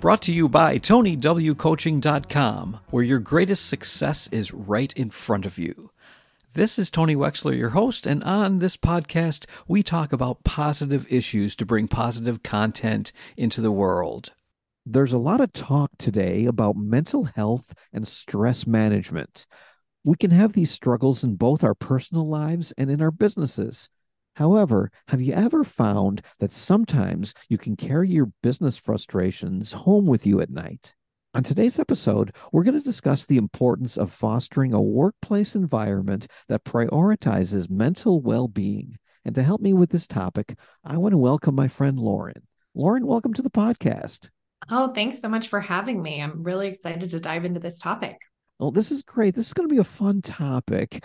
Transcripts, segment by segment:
Brought to you by TonyWCoaching.com, where your greatest success is right in front of you. This is Tony Wechsler, your host, and on this podcast, we talk about positive issues to bring positive content into the world. There's a lot of talk today about mental health and stress management. We can have these struggles in both our personal lives and in our businesses. However, have you ever found that sometimes you can carry your business frustrations home with you at night? On today's episode, we're going to discuss the importance of fostering a workplace environment that prioritizes mental well being. And to help me with this topic, I want to welcome my friend Lauren. Lauren, welcome to the podcast. Oh, thanks so much for having me. I'm really excited to dive into this topic. Well, this is great. This is going to be a fun topic.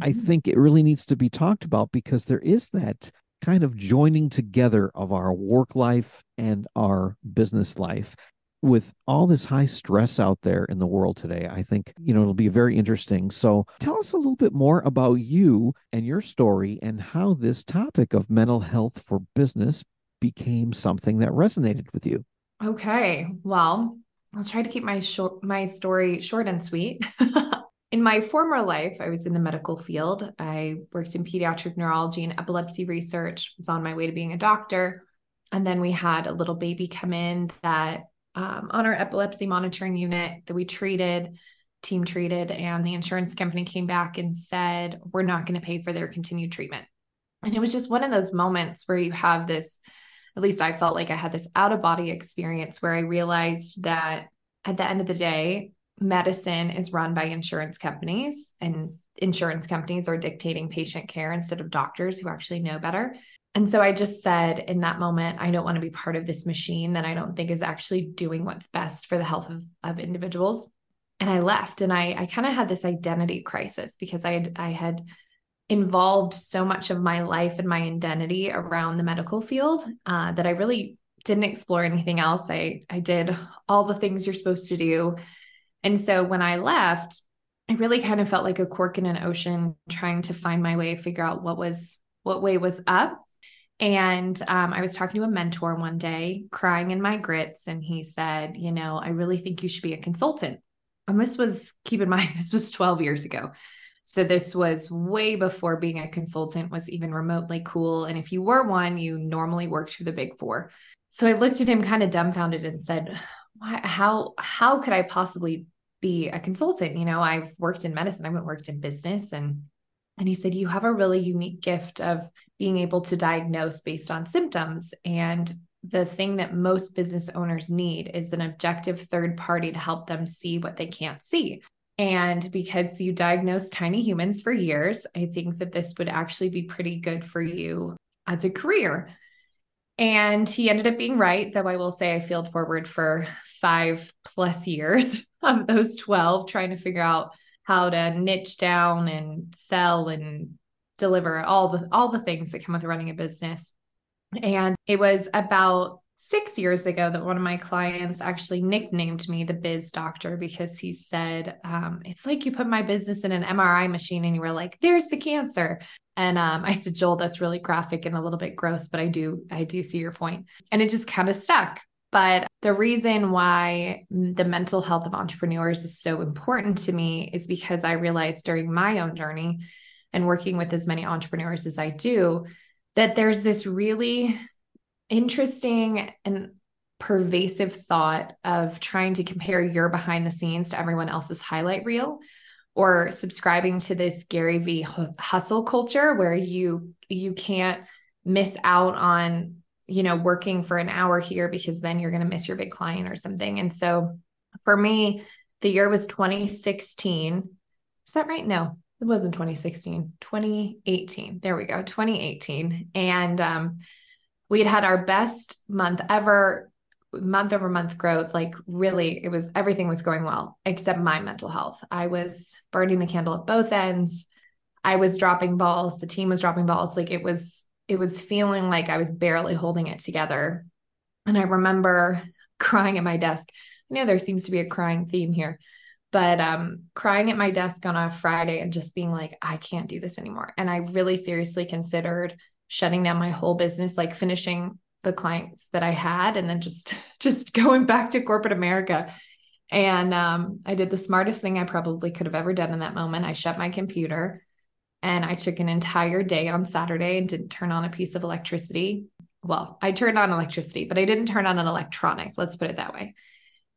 I mm-hmm. think it really needs to be talked about because there is that kind of joining together of our work life and our business life. With all this high stress out there in the world today i think you know it'll be very interesting. So tell us a little bit more about you and your story and how this topic of mental health for business became something that resonated with you. Okay well i'll try to keep my short my story short and sweet in my former life, I was in the medical field. I worked in pediatric neurology and epilepsy research, was on my way to being a doctor. And then we had a little baby come in that um, on our epilepsy monitoring unit that we treated, team treated, and the insurance company came back and said, We're not going to pay for their continued treatment. And it was just one of those moments where you have this, at least I felt like I had this out of body experience where I realized that at the end of the day, medicine is run by insurance companies and insurance companies are dictating patient care instead of doctors who actually know better. And so I just said in that moment, I don't want to be part of this machine that I don't think is actually doing what's best for the health of, of individuals. And I left and I, I kind of had this identity crisis because I had, I had involved so much of my life and my identity around the medical field uh, that I really didn't explore anything else. I, I did all the things you're supposed to do and so when I left, I really kind of felt like a cork in an ocean trying to find my way, figure out what was what way was up. And um, I was talking to a mentor one day, crying in my grits, and he said, "You know, I really think you should be a consultant." And this was, keep in mind, this was 12 years ago. So this was way before being a consultant was even remotely cool. And if you were one, you normally worked for the big four. So I looked at him kind of dumbfounded and said, how how could I possibly be a consultant. You know, I've worked in medicine, I haven't worked in business. And and he said, You have a really unique gift of being able to diagnose based on symptoms. And the thing that most business owners need is an objective third party to help them see what they can't see. And because you diagnose tiny humans for years, I think that this would actually be pretty good for you as a career. And he ended up being right, though I will say I failed forward for five plus years of those 12, trying to figure out how to niche down and sell and deliver all the all the things that come with running a business. And it was about six years ago that one of my clients actually nicknamed me the biz doctor because he said, um, It's like you put my business in an MRI machine and you were like, there's the cancer. And um, I said, Joel, that's really graphic and a little bit gross, but I do, I do see your point. And it just kind of stuck. But the reason why the mental health of entrepreneurs is so important to me is because I realized during my own journey and working with as many entrepreneurs as I do, that there's this really interesting and pervasive thought of trying to compare your behind the scenes to everyone else's highlight reel or subscribing to this Gary Vee hustle culture where you you can't miss out on you know working for an hour here because then you're going to miss your big client or something. And so for me the year was 2016 is that right? No it wasn't 2016 2018 there we go 2018 and um we had had our best month ever month over month growth. Like, really, it was everything was going well except my mental health. I was burning the candle at both ends. I was dropping balls. The team was dropping balls. Like, it was, it was feeling like I was barely holding it together. And I remember crying at my desk. I know there seems to be a crying theme here, but um, crying at my desk on a Friday and just being like, I can't do this anymore. And I really seriously considered shutting down my whole business, like finishing the clients that I had and then just just going back to corporate America. And um, I did the smartest thing I probably could have ever done in that moment. I shut my computer and I took an entire day on Saturday and didn't turn on a piece of electricity. Well, I turned on electricity, but I didn't turn on an electronic, let's put it that way.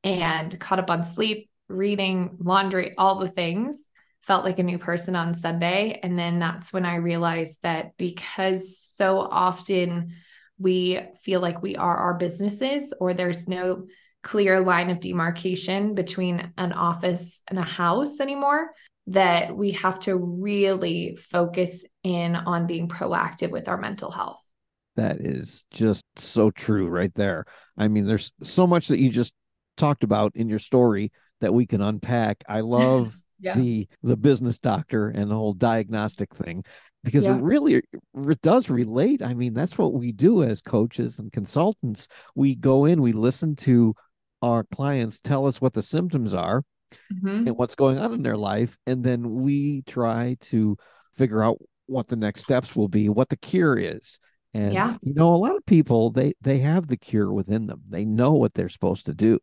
And caught up on sleep, reading, laundry, all the things felt like a new person on Sunday. And then that's when I realized that because so often we feel like we are our businesses or there's no clear line of demarcation between an office and a house anymore, that we have to really focus in on being proactive with our mental health. That is just so true right there. I mean, there's so much that you just talked about in your story that we can unpack. I love yeah. the the business doctor and the whole diagnostic thing because yeah. it really it does relate i mean that's what we do as coaches and consultants we go in we listen to our clients tell us what the symptoms are mm-hmm. and what's going on in their life and then we try to figure out what the next steps will be what the cure is and yeah. you know a lot of people they they have the cure within them they know what they're supposed to do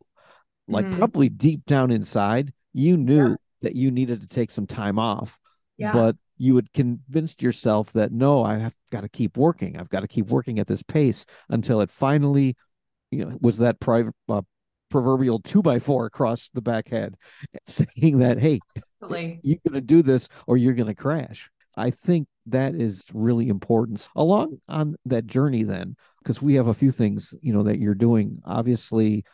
like mm. probably deep down inside you knew yeah. That you needed to take some time off yeah. but you had convinced yourself that no i have got to keep working i've got to keep working at this pace until it finally you know was that private uh, proverbial two by four across the back head saying that hey Absolutely. you're going to do this or you're going to crash i think that is really important along on that journey then because we have a few things you know that you're doing obviously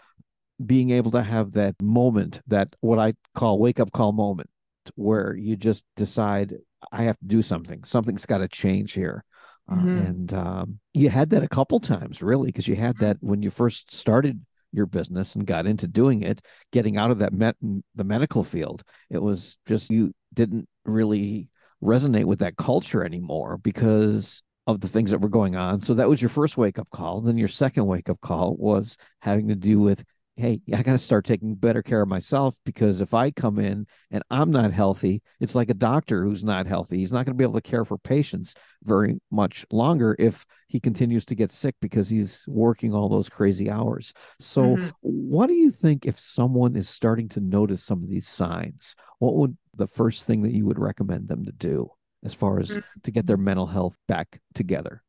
being able to have that moment that what i call wake up call moment where you just decide I have to do something. Something's got to change here. Uh, mm-hmm. Uh, and um, you had that a couple times, really, because you had that when you first started your business and got into doing it, getting out of that met the medical field. It was just you didn't really resonate with that culture anymore because of the things that were going on. So that was your first wake up call. Then your second wake up call was having to do with hey, I got to start taking better care of myself because if I come in and I'm not healthy, it's like a doctor who's not healthy. He's not going to be able to care for patients very much longer if he continues to get sick because he's working all those crazy hours. So, mm-hmm. what do you think if someone is starting to notice some of these signs? What would the first thing that you would recommend them to do as far as mm-hmm. to get their mental health back together?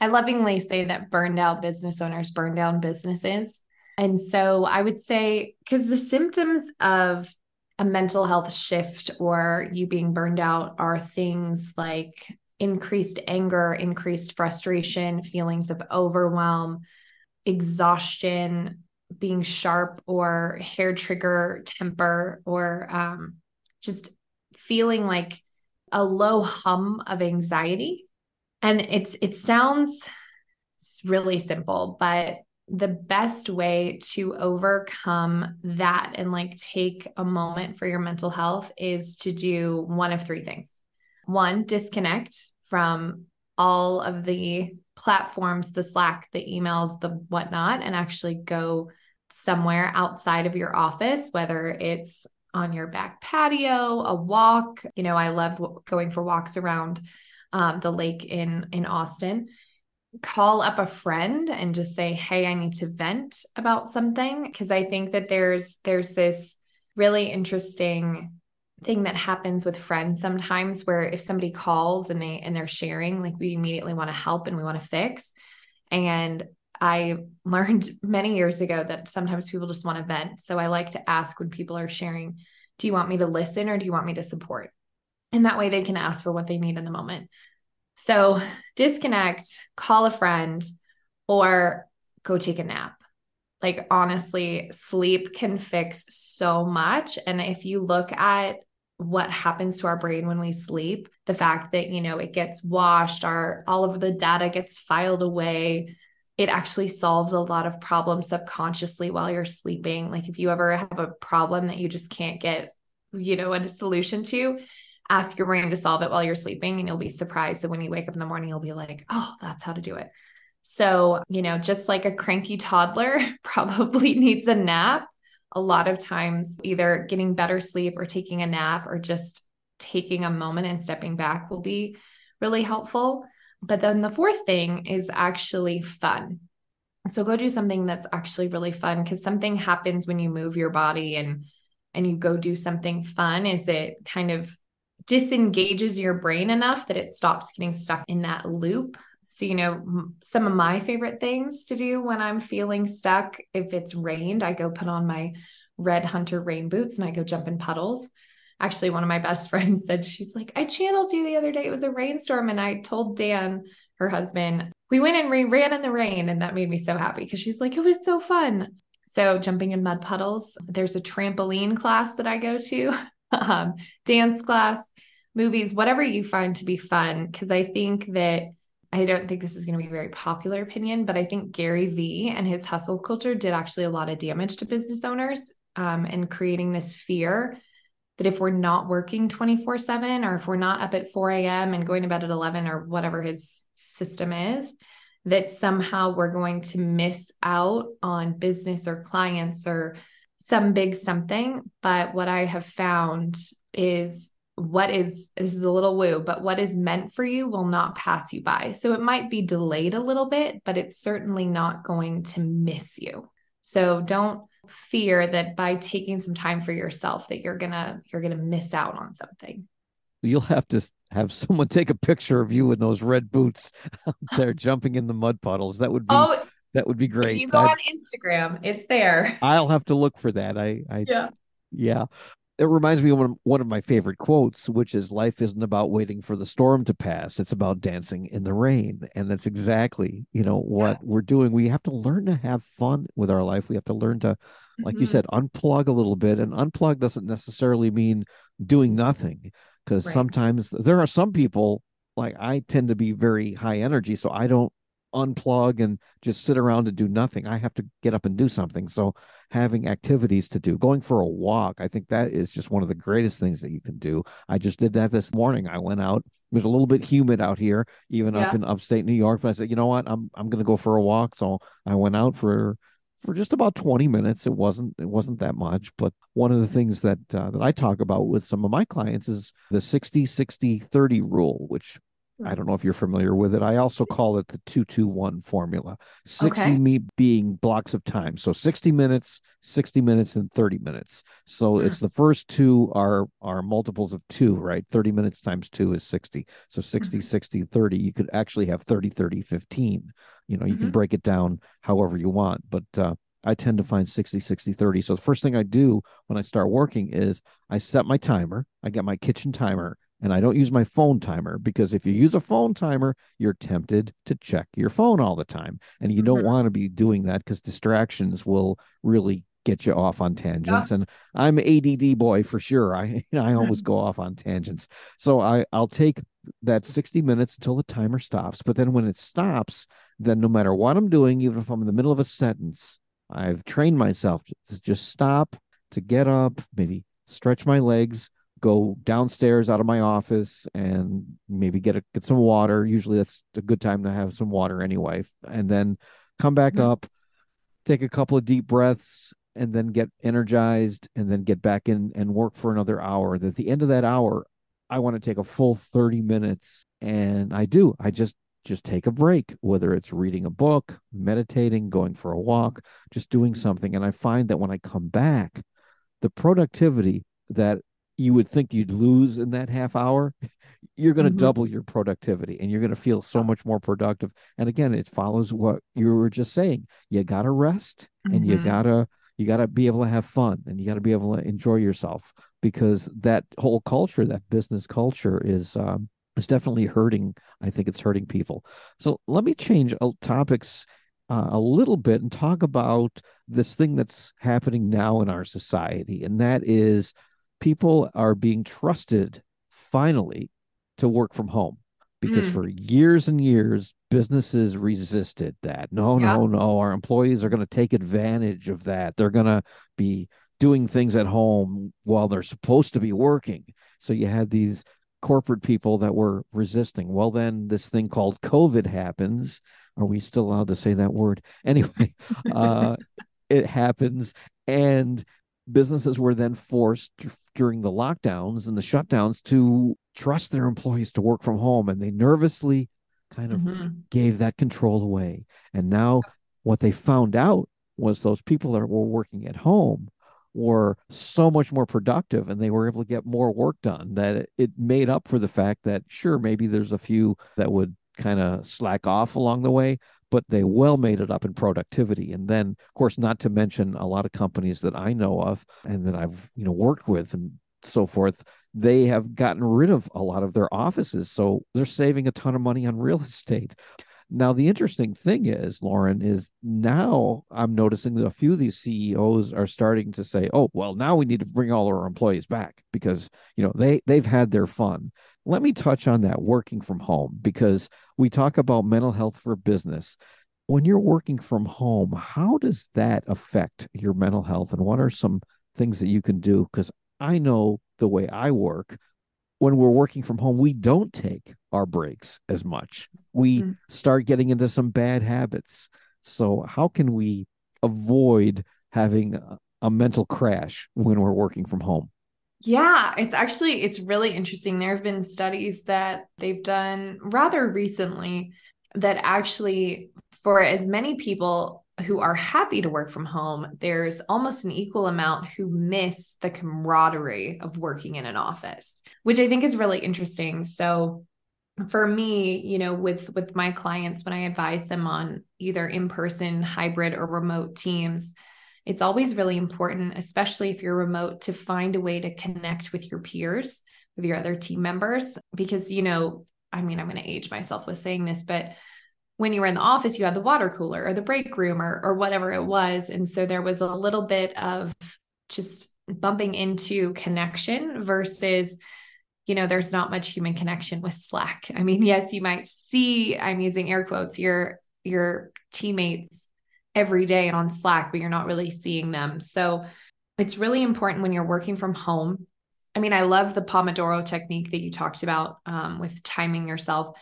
I lovingly say that burned out business owners burn down businesses and so I would say, because the symptoms of a mental health shift or you being burned out are things like increased anger, increased frustration, feelings of overwhelm, exhaustion, being sharp or hair trigger temper, or um, just feeling like a low hum of anxiety. And it's it sounds really simple, but the best way to overcome that and like take a moment for your mental health is to do one of three things. One, disconnect from all of the platforms, the Slack, the emails, the whatnot, and actually go somewhere outside of your office, whether it's on your back patio, a walk. You know, I love going for walks around um, the lake in in Austin call up a friend and just say hey i need to vent about something because i think that there's there's this really interesting thing that happens with friends sometimes where if somebody calls and they and they're sharing like we immediately want to help and we want to fix. And i learned many years ago that sometimes people just want to vent. So i like to ask when people are sharing do you want me to listen or do you want me to support? And that way they can ask for what they need in the moment so disconnect, call a friend, or go take a nap. Like, honestly, sleep can fix so much. And if you look at what happens to our brain when we sleep, the fact that, you know, it gets washed, our all of the data gets filed away, it actually solves a lot of problems subconsciously while you're sleeping. Like if you ever have a problem that you just can't get, you know, a solution to, ask your brain to solve it while you're sleeping and you'll be surprised that when you wake up in the morning you'll be like, "Oh, that's how to do it." So, you know, just like a cranky toddler probably needs a nap, a lot of times either getting better sleep or taking a nap or just taking a moment and stepping back will be really helpful. But then the fourth thing is actually fun. So go do something that's actually really fun because something happens when you move your body and and you go do something fun is it kind of disengages your brain enough that it stops getting stuck in that loop. So, you know, some of my favorite things to do when I'm feeling stuck, if it's rained, I go put on my red hunter rain boots and I go jump in puddles. Actually one of my best friends said she's like i channeled you the other day. It was a rainstorm and i told dan her husband we went and we ran in the rain and that made me so happy because she's like it was so fun. So jumping in mud puddles there's a trampoline class that i go to um, dance class movies whatever you find to be fun because i think that I don't think this is going to be a very popular opinion, but I think Gary Vee and his hustle culture did actually a lot of damage to business owners um, and creating this fear that if we're not working 24 7 or if we're not up at 4 a.m. and going to bed at 11 or whatever his system is, that somehow we're going to miss out on business or clients or some big something. But what I have found is what is this is a little woo, but what is meant for you will not pass you by. So it might be delayed a little bit, but it's certainly not going to miss you. So don't fear that by taking some time for yourself that you're gonna you're gonna miss out on something you'll have to have someone take a picture of you in those red boots out there jumping in the mud puddles that would be oh, that would be great if you go I'd, on instagram it's there i'll have to look for that i i yeah yeah it reminds me of one, of one of my favorite quotes, which is life isn't about waiting for the storm to pass. It's about dancing in the rain. And that's exactly, you know, what yeah. we're doing. We have to learn to have fun with our life. We have to learn to, like mm-hmm. you said, unplug a little bit. And unplug doesn't necessarily mean doing nothing. Because right. sometimes there are some people like I tend to be very high energy. So I don't unplug and just sit around and do nothing. I have to get up and do something. So having activities to do, going for a walk, I think that is just one of the greatest things that you can do. I just did that this morning. I went out. It was a little bit humid out here, even yeah. up in upstate New York. But I said, you know what? I'm I'm gonna go for a walk. So I went out for for just about 20 minutes. It wasn't it wasn't that much, but one of the things that uh, that I talk about with some of my clients is the 60 60 30 rule, which I don't know if you're familiar with it. I also call it the 221 formula. 60 okay. me being blocks of time. So 60 minutes, 60 minutes and 30 minutes. So it's the first two are are multiples of 2, right? 30 minutes times 2 is 60. So 60 mm-hmm. 60 30 you could actually have 30 30 15. You know, you mm-hmm. can break it down however you want, but uh I tend to find 60, 60, 30. So the first thing I do when I start working is I set my timer. I get my kitchen timer and I don't use my phone timer because if you use a phone timer, you're tempted to check your phone all the time. And you don't mm-hmm. want to be doing that because distractions will really get you off on tangents. Yeah. And I'm ADD boy for sure. I I always go off on tangents. So I I'll take that 60 minutes until the timer stops. But then when it stops, then no matter what I'm doing, even if I'm in the middle of a sentence, I've trained myself to just stop, to get up, maybe stretch my legs, go downstairs out of my office and maybe get a get some water. Usually that's a good time to have some water anyway. And then come back mm-hmm. up, take a couple of deep breaths, and then get energized and then get back in and work for another hour. At the end of that hour, I want to take a full 30 minutes. And I do. I just just take a break, whether it's reading a book, meditating, going for a walk, just doing something. And I find that when I come back, the productivity that you would think you'd lose in that half hour, you're going to mm-hmm. double your productivity and you're going to feel so much more productive. And again, it follows what you were just saying. You got to rest mm-hmm. and you mm-hmm. got to you got to be able to have fun and you got to be able to enjoy yourself because that whole culture, that business culture is um is definitely hurting. I think it's hurting people. So let me change topics uh, a little bit and talk about this thing that's happening now in our society, and that is people are being trusted finally to work from home because mm. for years and years businesses resisted that. No yeah. no no our employees are going to take advantage of that. They're going to be doing things at home while they're supposed to be working. So you had these corporate people that were resisting. Well then this thing called covid happens. Are we still allowed to say that word? Anyway uh it happens. And businesses were then forced during the lockdowns and the shutdowns to trust their employees to work from home and they nervously kind of mm-hmm. gave that control away and now what they found out was those people that were working at home were so much more productive and they were able to get more work done that it, it made up for the fact that sure maybe there's a few that would kind of slack off along the way but they well made it up in productivity. And then, of course, not to mention a lot of companies that I know of and that I've you know worked with and so forth, they have gotten rid of a lot of their offices, so they're saving a ton of money on real estate. Now, the interesting thing is, Lauren, is now I'm noticing that a few of these CEOs are starting to say, "Oh, well, now we need to bring all our employees back because you know they they've had their fun." Let me touch on that working from home because we talk about mental health for business. When you're working from home, how does that affect your mental health, and what are some things that you can do? Because I know the way I work, when we're working from home, we don't take our breaks as much. We mm-hmm. start getting into some bad habits. So, how can we avoid having a, a mental crash when we're working from home? Yeah, it's actually it's really interesting. There have been studies that they've done rather recently that actually for as many people who are happy to work from home, there's almost an equal amount who miss the camaraderie of working in an office, which I think is really interesting. So for me, you know, with with my clients when I advise them on either in-person, hybrid or remote teams, it's always really important, especially if you're remote, to find a way to connect with your peers, with your other team members because you know, I mean, I'm going to age myself with saying this, but when you were in the office, you had the water cooler or the break room or, or whatever it was. And so there was a little bit of just bumping into connection versus, you know, there's not much human connection with Slack. I mean, yes, you might see, I'm using air quotes, your your teammates every day on Slack, but you're not really seeing them. So it's really important when you're working from home. I mean, I love the Pomodoro technique that you talked about um, with timing yourself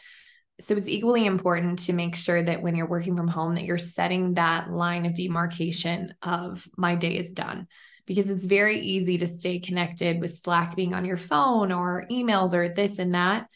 so it's equally important to make sure that when you're working from home that you're setting that line of demarcation of my day is done. Because it's very easy to stay connected with slack being on your phone or emails or this and that.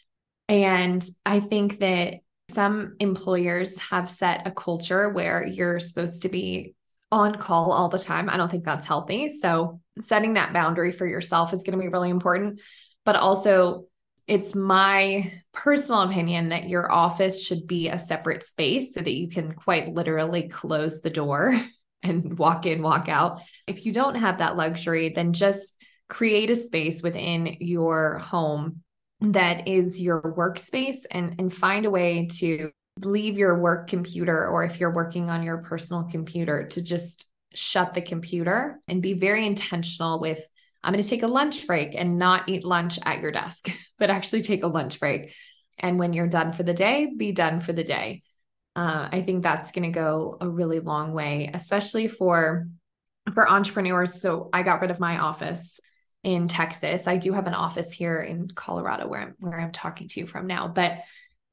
And i think that some employers have set a culture where you're supposed to be on call all the time. I don't think that's healthy. So setting that boundary for yourself is going to be really important. But also it's my personal opinion that your office should be a separate space so that you can quite literally close the door and walk in, walk out. If you don't have that luxury, then just create a space within your home that is your workspace and, and find a way to leave your work computer or if you're working on your personal computer to just shut the computer and be very intentional with I'm going to take a lunch break and not eat lunch at your desk, but actually take a lunch break. And when you're done for the day, be done for the day. Uh, I think that's going to go a really long way, especially for for entrepreneurs. So I got rid of my office in Texas. I do have an office here in Colorado where I'm where I'm talking to you from now, but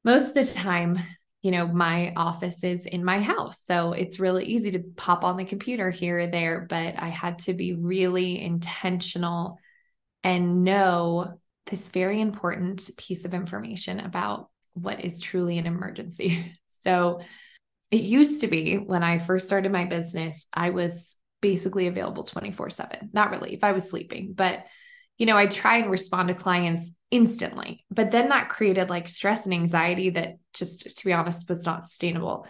most of the time you know, my office is in my house. So it's really easy to pop on the computer here or there, but I had to be really intentional and know this very important piece of information about what is truly an emergency. So it used to be when I first started my business, I was basically available 24 7. Not really, if I was sleeping, but you know, I try and respond to clients instantly. But then that created like stress and anxiety that just, to be honest, was not sustainable.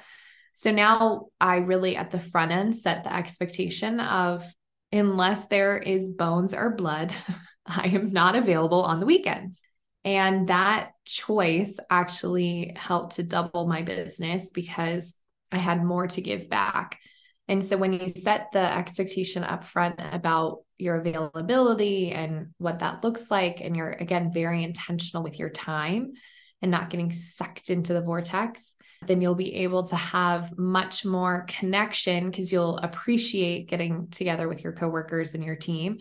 So now I really at the front end set the expectation of unless there is bones or blood, I am not available on the weekends. And that choice actually helped to double my business because I had more to give back. And so when you set the expectation up front about your availability and what that looks like, and you're again very intentional with your time, and not getting sucked into the vortex, then you'll be able to have much more connection because you'll appreciate getting together with your coworkers and your team.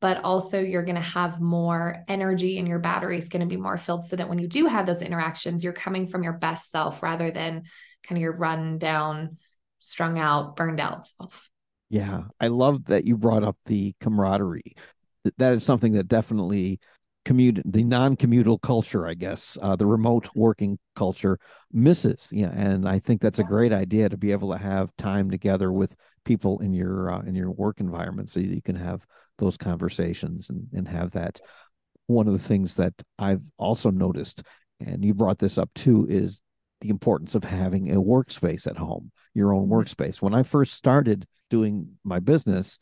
But also, you're going to have more energy and your battery is going to be more filled so that when you do have those interactions, you're coming from your best self rather than kind of your run down, strung out, burned out self. Yeah. I love that you brought up the camaraderie. That is something that definitely commute the non-commutal culture i guess uh, the remote working culture misses yeah and i think that's a great idea to be able to have time together with people in your uh, in your work environment so you can have those conversations and and have that one of the things that i've also noticed and you brought this up too is the importance of having a workspace at home your own mm-hmm. workspace when i first started doing my business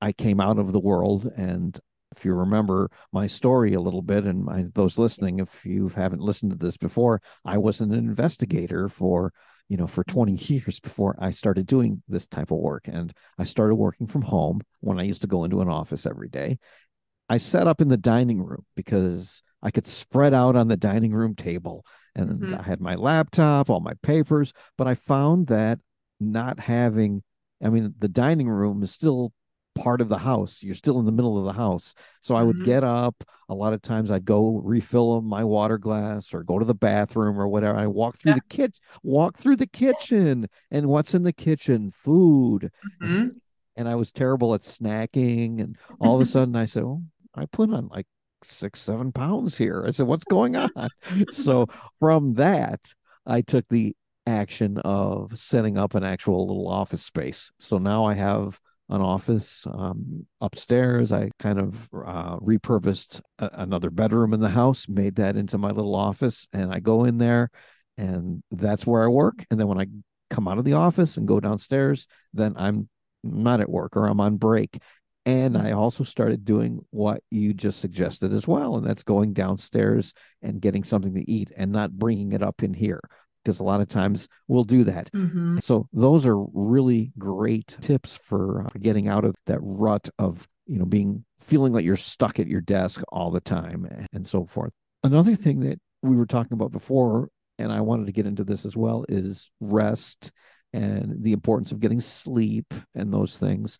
I came out of the world and if you remember my story a little bit, and my, those listening, if you haven't listened to this before, I was an investigator for you know for 20 years before I started doing this type of work, and I started working from home when I used to go into an office every day. I set up in the dining room because I could spread out on the dining room table, and mm-hmm. I had my laptop, all my papers, but I found that not having I mean, the dining room is still part of the house. You're still in the middle of the house. So I would mm-hmm. get up. A lot of times I'd go refill my water glass or go to the bathroom or whatever. I walk through yeah. the kitchen, walk through the kitchen, and what's in the kitchen? Food. Mm-hmm. And I was terrible at snacking. And all of a sudden I said, "Oh, I put on like six, seven pounds here." I said, "What's going on?" so from that, I took the action of setting up an actual little office space. So now I have an office um, upstairs. I kind of uh, repurposed a- another bedroom in the house, made that into my little office, and I go in there, and that's where I work. And then when I come out of the office and go downstairs, then I'm not at work or I'm on break. And I also started doing what you just suggested as well, and that's going downstairs and getting something to eat and not bringing it up in here because a lot of times we'll do that. Mm-hmm. So those are really great tips for, uh, getting out of that rut of, you know, being feeling like you're stuck at your desk all the time and so forth. Another thing that we were talking about before and I wanted to get into this as well is rest and the importance of getting sleep and those things.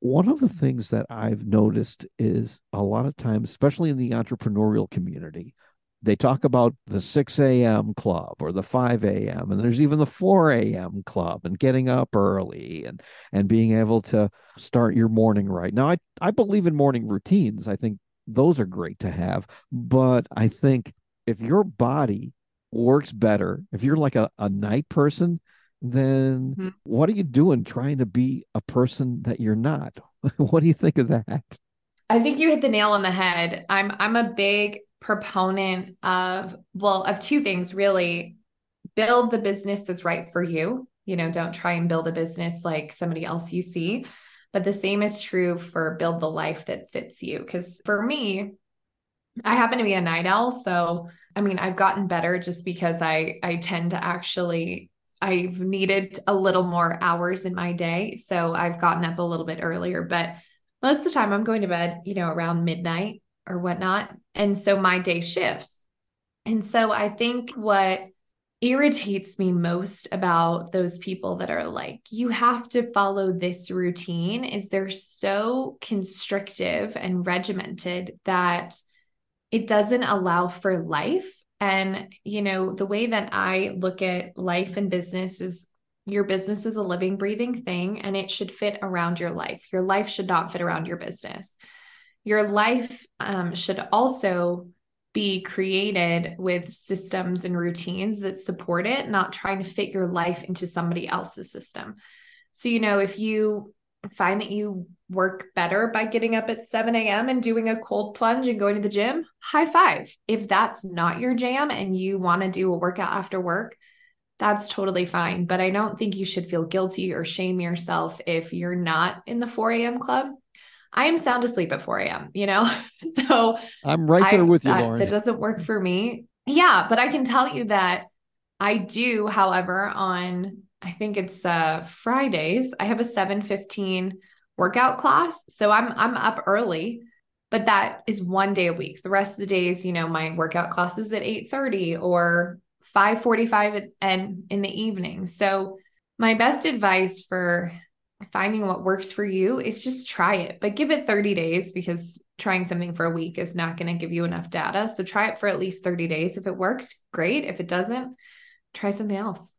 One of the things that I've noticed is a lot of times, especially in the entrepreneurial community, they talk about the 6 a.m. club or the 5 a.m. and there's even the 4 a.m. club and getting up early and and being able to start your morning right. Now I I believe in morning routines. I think those are great to have, but I think if your body works better, if you're like a, a night person, then mm-hmm. what are you doing trying to be a person that you're not? what do you think of that? I think you hit the nail on the head. I'm I'm a big proponent of well of two things really build the business that's right for you you know don't try and build a business like somebody else you see but the same is true for build the life that fits you because for me i happen to be a night owl so i mean i've gotten better just because i i tend to actually i've needed a little more hours in my day so i've gotten up a little bit earlier but most of the time i'm going to bed you know around midnight or whatnot. And so my day shifts. And so I think what irritates me most about those people that are like, you have to follow this routine is they're so constrictive and regimented that it doesn't allow for life. And, you know, the way that I look at life and business is your business is a living, breathing thing and it should fit around your life. Your life should not fit around your business your life um, should also be created with systems and routines that support it, not trying to fit your life into somebody else's system. So, you know, if you find that you work better by getting up at 7 a.m. and doing a cold plunge and going to the gym, high five. If that's not your jam and you want to do a workout after work, that's totally fine. But I don't think you should feel guilty or shame yourself if you're not in the 4 a.m. club I am sound asleep at 4 a.m., you know? so I'm right there I, with you, that, Lauren. That doesn't work for me. Yeah, but I can tell you that I do, however, on I think it's uh Fridays, I have a 7:15 workout class. So I'm I'm up early but that is one day a week. The rest of the days, you know, my workout classes at 8:30 or 5:45 and in the evening. So my best advice for finding what works for you is just try it, but give it 30 days because trying something for a week is not going to give you enough data. So try it for at least 30 days. If it works, great. If it doesn't, try something else.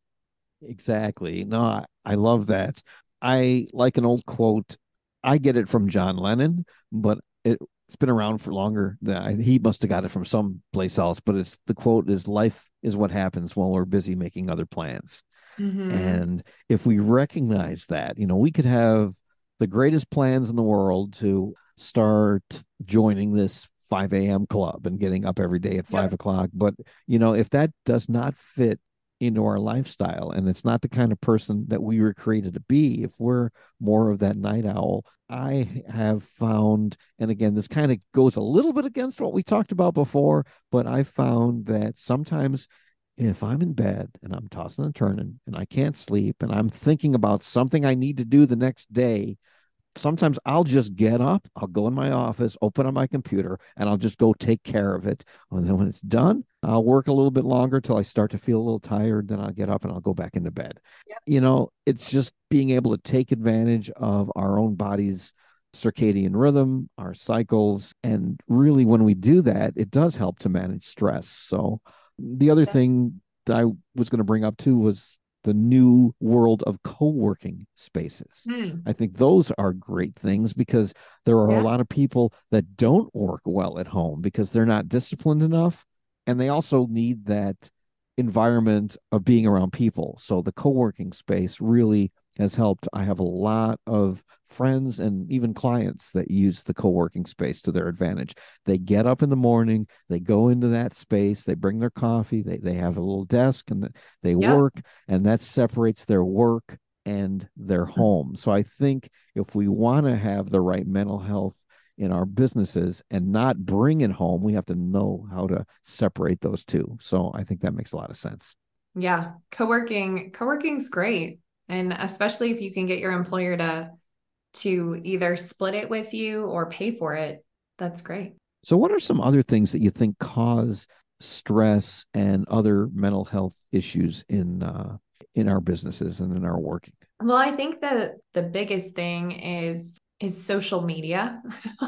Exactly. No, I, I love that. I like an old quote. I get it from John Lennon, but it, it's been around for longer. He must have got it from some place else, but it's the quote is life is what happens while we're busy making other plans. Mm-hmm. And if we recognize that, you know, we could have the greatest plans in the world to start joining this 5 a.m. club and getting up every day at 5 yep. o'clock. But, you know, if that does not fit into our lifestyle. And it's not the kind of person that we were created to be, if we're more of that night owl, I have found, and again, this kind of goes a little bit against what we talked about before, but I found that sometimes if I'm in bed and I'm tossing and turning and I can't sleep and I'm thinking about something I need to do the next day, sometimes I'll just get up, I'll go in my office, open up my computer, and I'll just go take care of it. And then when it's done, I'll work a little bit longer till I start to feel a little tired. Then I'll get up and I'll go back into bed. Yep. You know, it's just being able to take advantage of our own body's circadian rhythm, our cycles. And really, when we do that, it does help to manage stress. So, the other thing that I was going to bring up too was the new world of co-working spaces. Mm. I think those are great things because there are yeah. a lot of people that don't work well at home because they're not disciplined enough and they also need that environment of being around people. So the co-working space really has helped. I have a lot of friends and even clients that use the co-working space to their advantage. They get up in the morning, they go into that space, they bring their coffee, they they have a little desk and they yep. work and that separates their work and their mm. home. So I think if we want to have the right mental health in our businesses and not bring it home, we have to know how to separate those two. So I think that makes a lot of sense. Yeah, co-working co-working's great and especially if you can get your employer to to either split it with you or pay for it that's great. So what are some other things that you think cause stress and other mental health issues in uh, in our businesses and in our working? Well i think that the biggest thing is is social media.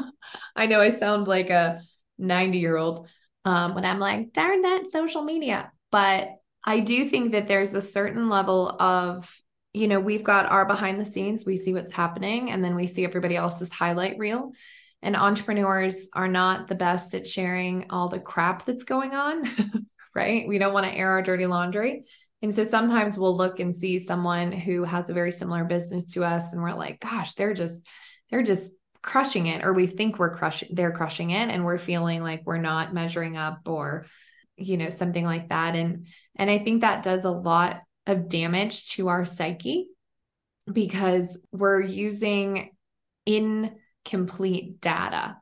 I know i sound like a 90 year old um, when i'm like darn that social media. But i do think that there's a certain level of you know, we've got our behind the scenes, we see what's happening, and then we see everybody else's highlight reel. And entrepreneurs are not the best at sharing all the crap that's going on, right? We don't want to air our dirty laundry. And so sometimes we'll look and see someone who has a very similar business to us, and we're like, gosh, they're just, they're just crushing it, or we think we're crushing, they're crushing it, and we're feeling like we're not measuring up or, you know, something like that. And and I think that does a lot of damage to our psyche because we're using incomplete data.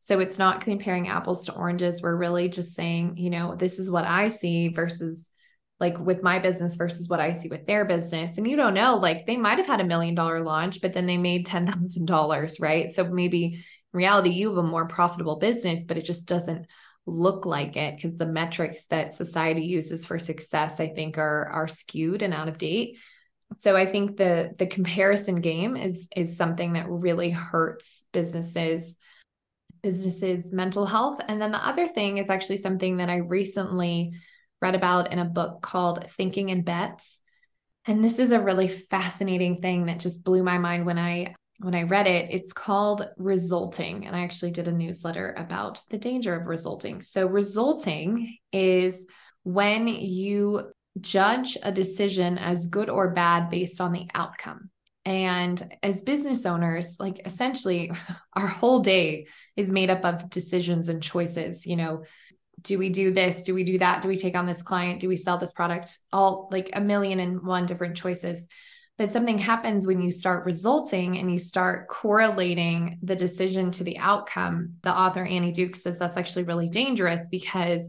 So it's not comparing apples to oranges. We're really just saying, you know, this is what I see versus like with my business versus what I see with their business. And you don't know, like they might have had a million dollar launch, but then they made $10,000, right? So maybe in reality, you have a more profitable business, but it just doesn't look like it because the metrics that society uses for success i think are are skewed and out of date. So i think the the comparison game is is something that really hurts businesses businesses mental health. And then the other thing is actually something that i recently read about in a book called thinking in bets. And this is a really fascinating thing that just blew my mind when i when I read it, it's called resulting. And I actually did a newsletter about the danger of resulting. So, resulting is when you judge a decision as good or bad based on the outcome. And as business owners, like essentially our whole day is made up of decisions and choices. You know, do we do this? Do we do that? Do we take on this client? Do we sell this product? All like a million and one different choices. But something happens when you start resulting and you start correlating the decision to the outcome. The author Annie Duke says that's actually really dangerous because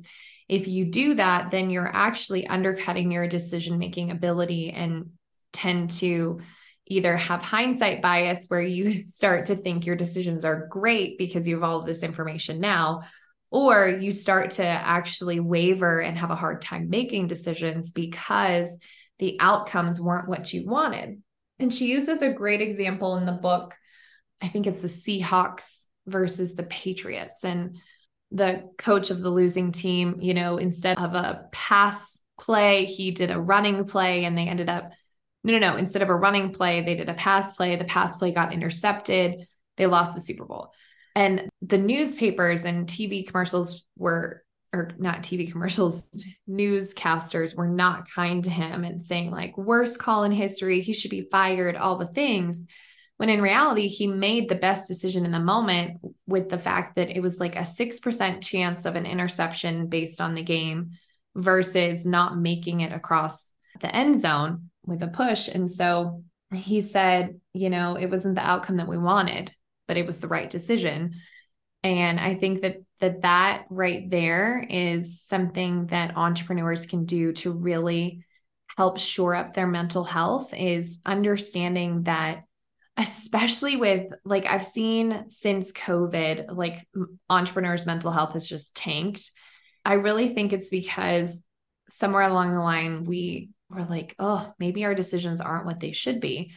if you do that, then you're actually undercutting your decision making ability and tend to either have hindsight bias where you start to think your decisions are great because you have all of this information now, or you start to actually waver and have a hard time making decisions because the outcomes weren't what you wanted. And she uses a great example in the book. I think it's the Seahawks versus the Patriots. And the coach of the losing team, you know, instead of a pass play, he did a running play and they ended up, no, no, no. Instead of a running play, they did a pass play. The pass play got intercepted. They lost the Super Bowl. And the newspapers and TV commercials were, or not TV commercials, newscasters were not kind to him and saying, like, worst call in history. He should be fired, all the things when in reality he made the best decision in the moment with the fact that it was like a 6% chance of an interception based on the game versus not making it across the end zone with a push and so he said you know it wasn't the outcome that we wanted but it was the right decision and i think that that that right there is something that entrepreneurs can do to really help shore up their mental health is understanding that especially with like I've seen since COVID, like entrepreneurs' mental health has just tanked. I really think it's because somewhere along the line we were like, oh, maybe our decisions aren't what they should be.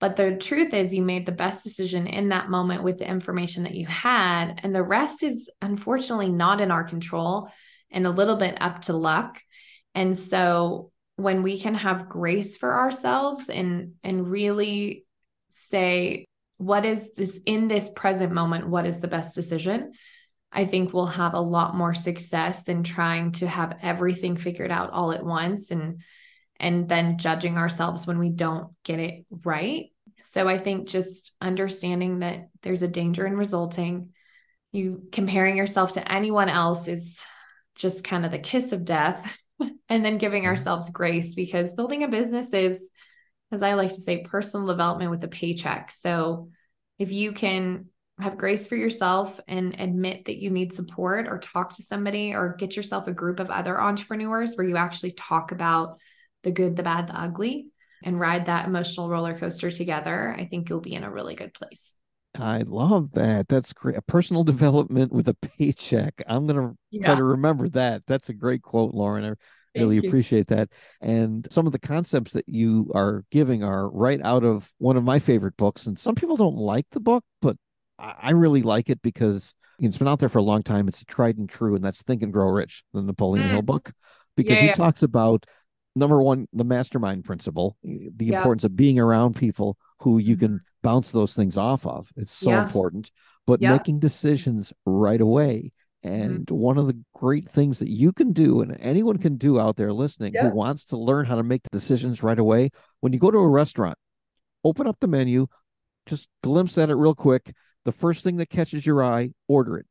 But the truth is, you made the best decision in that moment with the information that you had. And the rest is unfortunately not in our control and a little bit up to luck. And so when we can have grace for ourselves and and really say, what is this in this present moment? What is the best decision? I think we'll have a lot more success than trying to have everything figured out all at once and and then judging ourselves when we don't get it right. So I think just understanding that there's a danger in resulting, you comparing yourself to anyone else is just kind of the kiss of death and then giving ourselves grace because building a business is as I like to say, personal development with a paycheck. So if you can have grace for yourself and admit that you need support or talk to somebody or get yourself a group of other entrepreneurs where you actually talk about the good, the bad, the ugly and ride that emotional roller coaster together, I think you'll be in a really good place. I love that. That's great. A personal development with a paycheck. I'm going to yeah. try to remember that. That's a great quote, Lauren I really appreciate that. And some of the concepts that you are giving are right out of one of my favorite books. And some people don't like the book, but I really like it because it's been out there for a long time. It's tried and true, and that's Think and Grow Rich, the Napoleon mm. Hill book, because yeah, he yeah. talks about number one, the mastermind principle, the yeah. importance of being around people who you can mm-hmm. bounce those things off of. It's so important, but making decisions right away Mm-hmm. And mm-hmm. one of the great things that you can do, and anyone can do out there listening yeah. who wants to learn how to make the decisions right away, when you go to a restaurant, open up the menu, just glimpse at it real quick. The first thing that catches your eye, order it.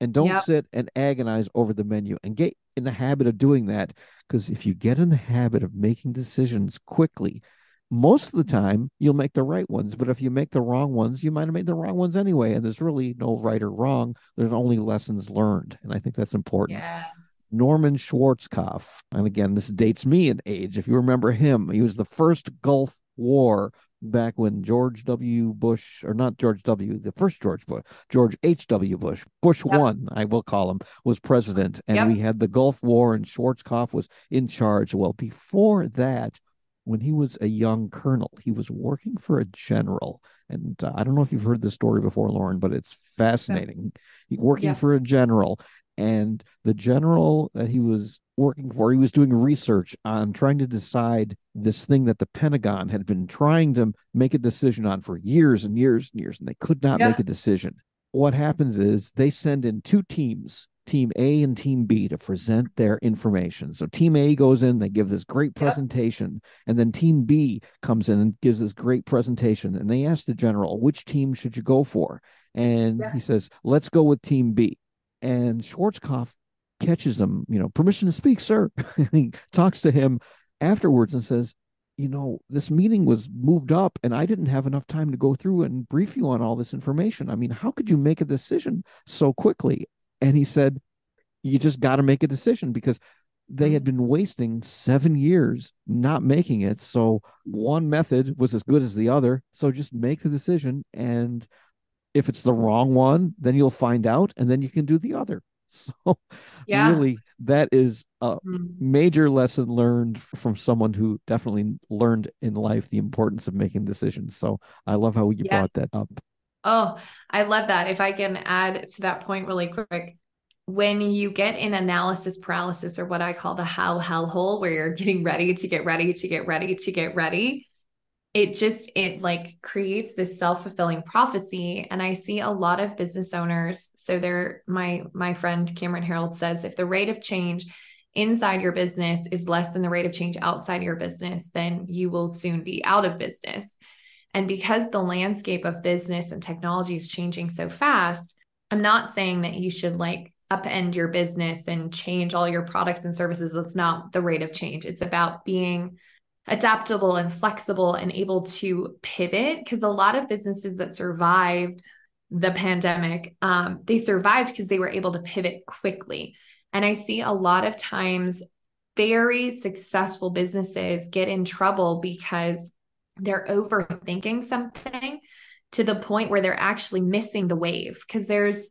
And don't yep. sit and agonize over the menu and get in the habit of doing that. Because if you get in the habit of making decisions quickly, most of the time you'll make the right ones but if you make the wrong ones you might have made the wrong ones anyway and there's really no right or wrong there's only lessons learned and i think that's important yes. norman schwarzkopf and again this dates me in age if you remember him he was the first gulf war back when george w bush or not george w the first george bush george h.w bush bush yep. one i will call him was president and yep. we had the gulf war and schwarzkopf was in charge well before that when he was a young colonel, he was working for a general. And uh, I don't know if you've heard this story before, Lauren, but it's fascinating. He working for a general, and the general that he was working for, he was doing research on trying to decide this thing that the Pentagon had been trying to make a decision on for years and years and years, and they could not yeah. make a decision. What happens is they send in two teams team A and team B to present their information. So team A goes in, they give this great presentation, yep. and then team B comes in and gives this great presentation. And they ask the general, which team should you go for? And yeah. he says, let's go with team B. And Schwarzkopf catches him, you know, permission to speak, sir. he talks to him afterwards and says, you know, this meeting was moved up and I didn't have enough time to go through and brief you on all this information. I mean, how could you make a decision so quickly? And he said, You just got to make a decision because they had been wasting seven years not making it. So one method was as good as the other. So just make the decision. And if it's the wrong one, then you'll find out and then you can do the other. So yeah. really that is a mm-hmm. major lesson learned from someone who definitely learned in life the importance of making decisions. So I love how you brought that up. Oh, I love that. If I can add to that point really quick, when you get in analysis paralysis or what I call the how hellhole, where you're getting ready to get ready to get ready to get ready, it just it like creates this self-fulfilling prophecy and i see a lot of business owners so they're my my friend cameron herold says if the rate of change inside your business is less than the rate of change outside your business then you will soon be out of business and because the landscape of business and technology is changing so fast i'm not saying that you should like upend your business and change all your products and services. That's not the rate of change. It's about being adaptable and flexible and able to pivot because a lot of businesses that survived the pandemic um, they survived because they were able to pivot quickly. And i see a lot of times very successful businesses get in trouble because they're overthinking something to the point where they're actually missing the wave because there's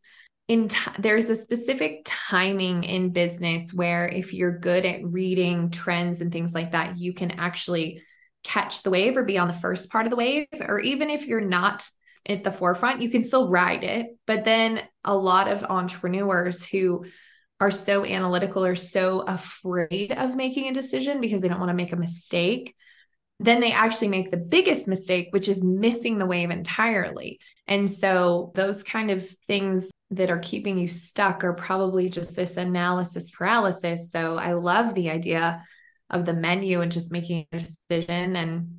in t- there's a specific timing in business where if you're good at reading trends and things like that you can actually catch the wave or be on the first part of the wave or even if you're not at the forefront you can still ride it. But then a lot of entrepreneurs who are so analytical or so afraid of making a decision because they don't want to make a mistake then they actually make the biggest mistake which is missing the wave entirely. And so those kind of things that are keeping you stuck are probably just this analysis paralysis. So I love the idea of the menu and just making a decision and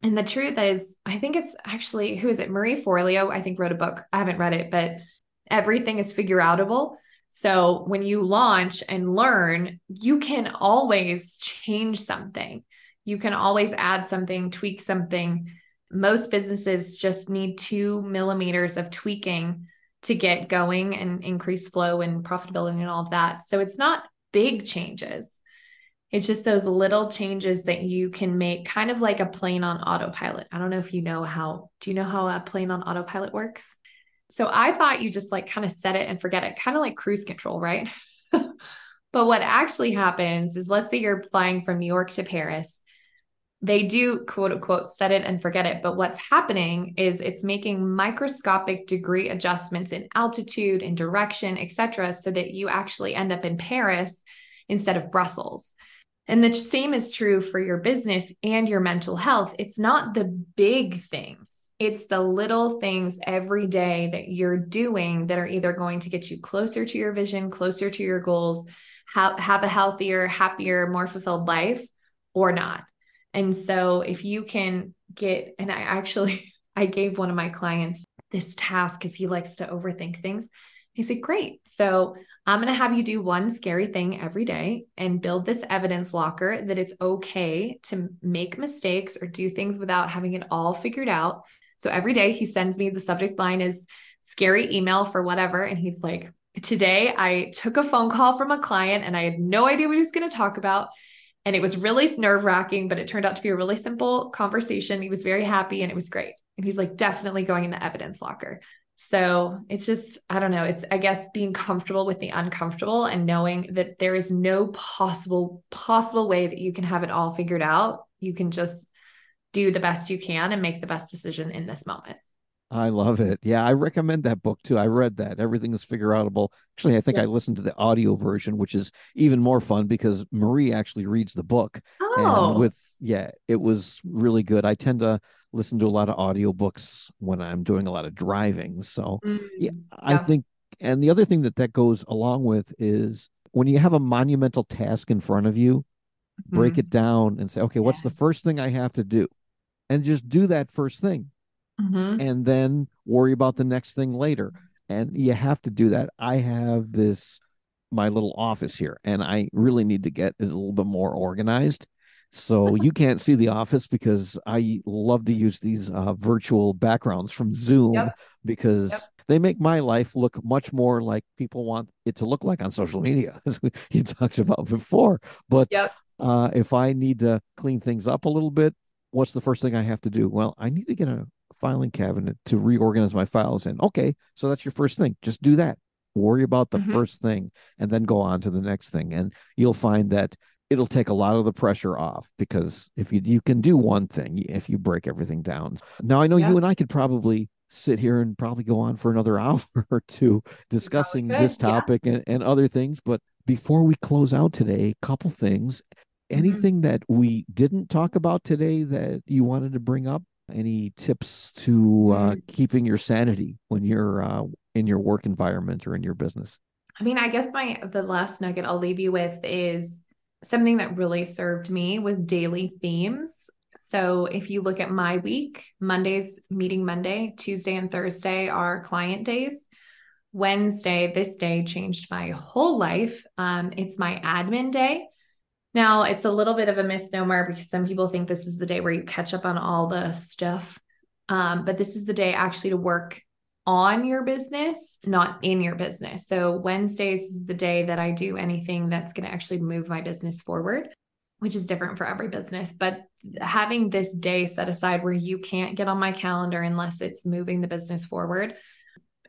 and the truth is I think it's actually who is it Marie Forleo I think wrote a book. I haven't read it but everything is figure outable. So when you launch and learn, you can always change something. You can always add something, tweak something. Most businesses just need two millimeters of tweaking to get going and increase flow and profitability and all of that. So it's not big changes. It's just those little changes that you can make, kind of like a plane on autopilot. I don't know if you know how, do you know how a plane on autopilot works? So I thought you just like kind of set it and forget it, kind of like cruise control, right? but what actually happens is let's say you're flying from New York to Paris they do quote unquote set it and forget it. But what's happening is it's making microscopic degree adjustments in altitude and direction, etc., so that you actually end up in Paris instead of Brussels. And the same is true for your business and your mental health. It's not the big things, it's the little things every day that you're doing that are either going to get you closer to your vision, closer to your goals, have, have a healthier, happier, more fulfilled life, or not. And so if you can get, and I actually, I gave one of my clients this task because he likes to overthink things. He said, Great. So I'm going to have you do one scary thing every day and build this evidence locker that it's okay to make mistakes or do things without having it all figured out. So every day he sends me the subject line is scary email for whatever. And he's like, Today I took a phone call from a client and I had no idea what he was going to talk about. And it was really nerve wracking, but it turned out to be a really simple conversation. He was very happy and it was great. And he's like, definitely going in the evidence locker. So it's just, I don't know, it's, I guess, being comfortable with the uncomfortable and knowing that there is no possible, possible way that you can have it all figured out. You can just do the best you can and make the best decision in this moment. I love it. Yeah, I recommend that book too. I read that. Everything is figure outable. Actually, I think yeah. I listened to the audio version, which is even more fun because Marie actually reads the book. Oh. And with yeah, it was really good. I tend to listen to a lot of audiobooks when I'm doing a lot of driving. So, mm, yeah, I think and the other thing that that goes along with is when you have a monumental task in front of you, mm-hmm. break it down and say, okay, what's the first thing I have to do? And just do that first thing mm-hmm. and then worry about the next thing later. And you have to do that. I have this my little office here, and I really need to get it a little bit more organized. So you can't see the office because I love to use these uh, virtual backgrounds from Zoom yep. because yep. they make my life look much more like people want it to look like on social media, as we you talked about before. But Yep. uh, if I need to clean things up a little bit, what's the first thing I have to do? Well, I need to get a filing cabinet to reorganize my files in. Okay, so that's your first thing. Just do that. Worry about the Mhm. first thing and then go on to the next thing. And you'll find that it'll take a lot of the pressure off because if you you can do one thing if you break everything down. Now I know Yeah. you and I could probably sit here and probably go on for another hour or two discussing this yeah. topic and, and other things. But before we close out today, a couple things. Mm-hmm. Anything that we didn't talk about today that you wanted to bring up? Any tips to uh, Mm. keeping your sanity when you're uh, in your work environment or in your business? I mean, I guess my the last nugget I'll leave you with is something that really served me was daily themes. So if you look at my week, Mondays meeting Monday, Tuesday and Thursday are client days. Wednesday, this day changed my whole life. Um, it's my admin day. Now, it's a little bit of a misnomer because some people think this is the day where you catch up on all the stuff. Um, but this is the day actually to work on your business, not in your business. So, Wednesdays is the day that I do anything that's going to actually move my business forward, which is different for every business. But having this day set aside where you can't get on my calendar unless it's moving the business forward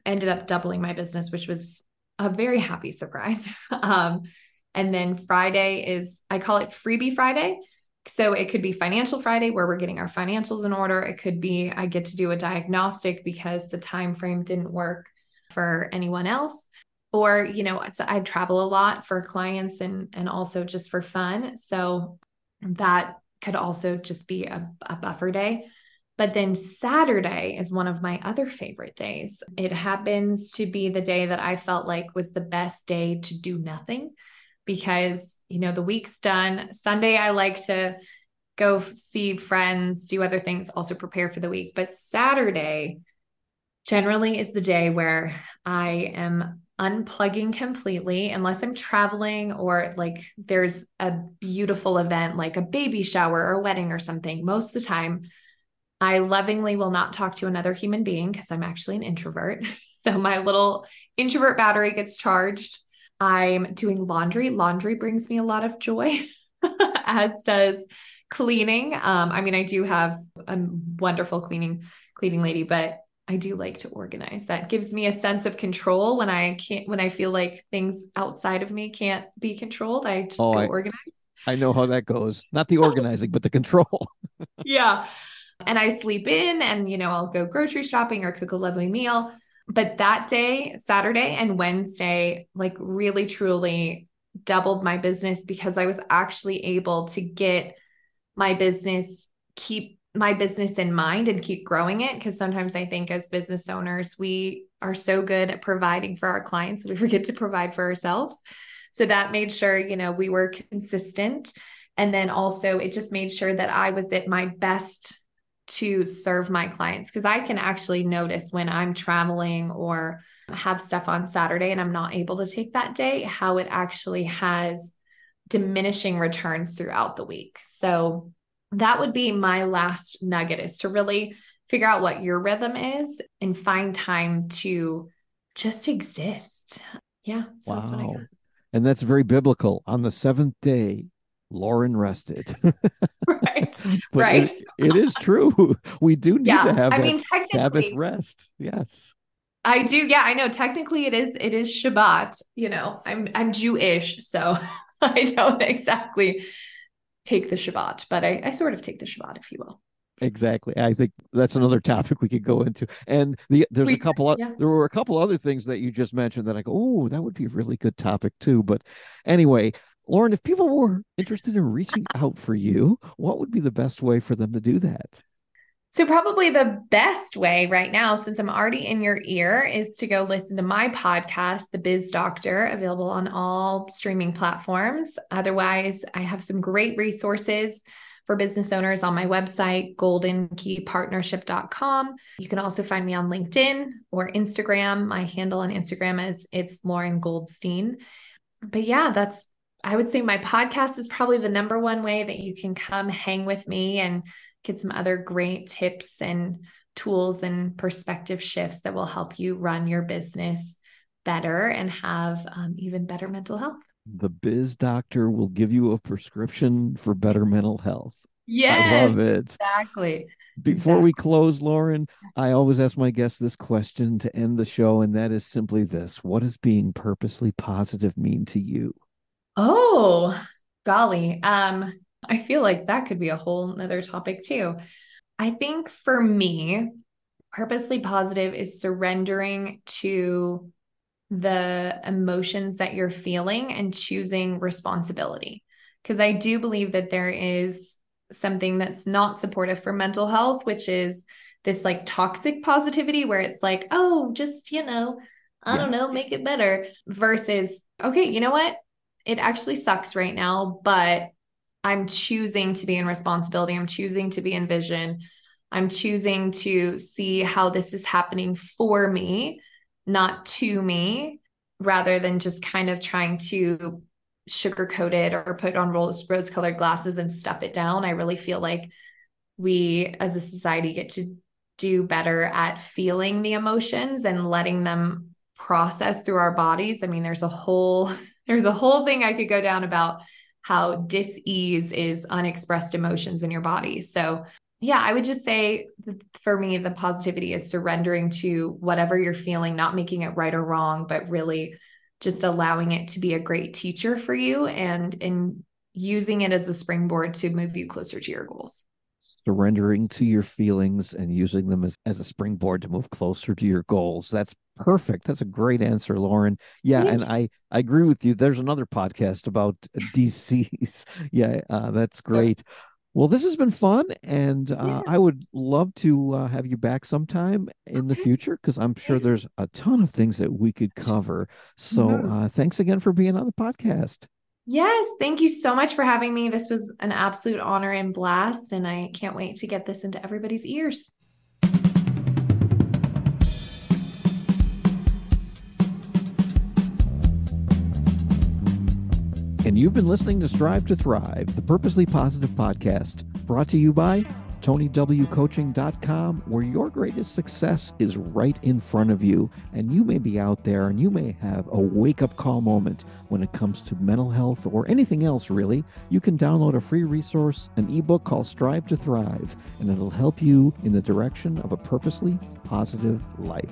ended up doubling my business, which was a very happy surprise. um, and then Friday is, I call it Freebie Friday. So it could be Financial Friday where we're getting our financials in order. It could be I get to do a diagnostic because the time frame didn't work for anyone else. Or, you know, I travel a lot for clients and and also just for fun. So that could also just be a, a buffer day. But then Saturday is one of my other favorite days. It happens to be the day that I felt like was the best day to do nothing because, you know, the week's done. Sunday, I like to go see friends, do other things, also prepare for the week. But Saturday generally is the day where I am unplugging completely unless I'm traveling or like there's a beautiful event like a baby shower or a wedding or something. Most of the time, I lovingly will not talk to another human being because I'm actually an introvert. So my little introvert battery gets charged. I'm doing laundry. Laundry brings me a lot of joy, as does cleaning. Um, I mean, I do have a wonderful cleaning cleaning lady, but I do like to organize. That gives me a sense of control when I can't when I feel like things outside of me can't be controlled. I just Oh, go I- organize. I know how that goes. Not the organizing, but the control. yeah. And I sleep in and, you know, I'll go grocery shopping or cook a lovely meal. But that day, Saturday and Wednesday, like really truly doubled my business because I was actually able to get my business, keep my business in mind and keep growing it. Cause sometimes I think as business owners, we are so good at providing for our clients, we forget to provide for ourselves. So that made sure, you know, we were consistent. And then also it just made sure that I was at my best to serve my clients because I can actually notice when I'm traveling or have stuff on Saturday and I'm not able to take that day, how it actually has diminishing returns throughout the week. So that would be my last nugget is to really figure out what your rhythm is and find time to just exist. Yeah. So that's what I Wow. got. And that's very biblical. On the seventh day, Lauren rested. Right. Right. It, it is true. We do need Yeah. to have I mean, Sabbath rest. Yes. I do. Yeah, I know. Technically it is it is Shabbat, you know. I'm I'm Jewish, so I don't exactly take the Shabbat, but I, I sort of take the Shabbat, if you will. Exactly. I think that's another topic we could go into. And the there's We a couple yeah. there were a couple other things that you just mentioned that I go, oh, that would be a really good topic too. But anyway, Lauren, if people were interested in reaching out for you, what would be the best way for them to do that? So, probably the best way right now, since I'm already in your ear, is to go listen to my podcast, The Biz Doctor, available on all streaming platforms. Otherwise, I have some great resources for business owners on my website, goldenkeypartnership.com. You can also find me on LinkedIn or Instagram. My handle on Instagram is it's Lauren Goldstein. But yeah, that's I would say my podcast is probably the number one way that you can come hang with me and get some other great tips and tools and perspective shifts that will help you run your business better and have um, even better mental health. The biz doctor will give you a prescription for better mental health. Yes, I love it. Exactly. Before exactly. we close, Lauren, I always ask my guests this question to end the show, and that is simply this What does being purposely positive mean to you? Oh, golly. Um, I feel like that could be a whole nother topic too. I think for me, purposely positive is surrendering to the emotions that you're feeling and choosing responsibility. Because I do believe that there is something that's not supportive for mental health, which is this like toxic positivity where it's like, oh, just, you know, I yeah. don't know, make it better versus, okay, you know what? It actually sucks right now, but I'm choosing to be in responsibility. I'm choosing to be in vision. I'm choosing to see how this is happening for me, not to me, rather than just kind of trying to sugarcoat it or put on rose rose colored glasses and stuff it down. I really feel like we as a society get to do better at feeling the emotions and letting them process through our bodies. I mean, there's a whole there's a whole thing I could go down about how dis-ease is unexpressed emotions in your body. So, yeah, I would just say for me the positivity is surrendering to whatever you're feeling, not making it right or wrong, but really just allowing it to be a great teacher for you and and using it as a springboard to move you closer to your goals surrendering to your feelings and using them as, as a springboard to move closer to your goals that's perfect that's a great answer lauren yeah Thank and you. i i agree with you there's another podcast about dcs yeah uh, that's great well, this has been fun, and uh, yeah. I would love to uh, have you back sometime in the future because I'm sure there's a ton of things that we could cover. So, mm-hmm. uh, thanks again for being on the podcast. Yes, thank you so much for having me. This was an absolute honor and blast, and I can't wait to get this into everybody's ears. And you've been listening to Strive to Thrive, the Purposely Positive podcast, brought to you by TonyWCoaching.com, where your greatest success is right in front of you. And you may be out there and you may have a wake up call moment when it comes to mental health or anything else, really. You can download a free resource, an ebook called Strive to Thrive, and it'll help you in the direction of a purposely positive life.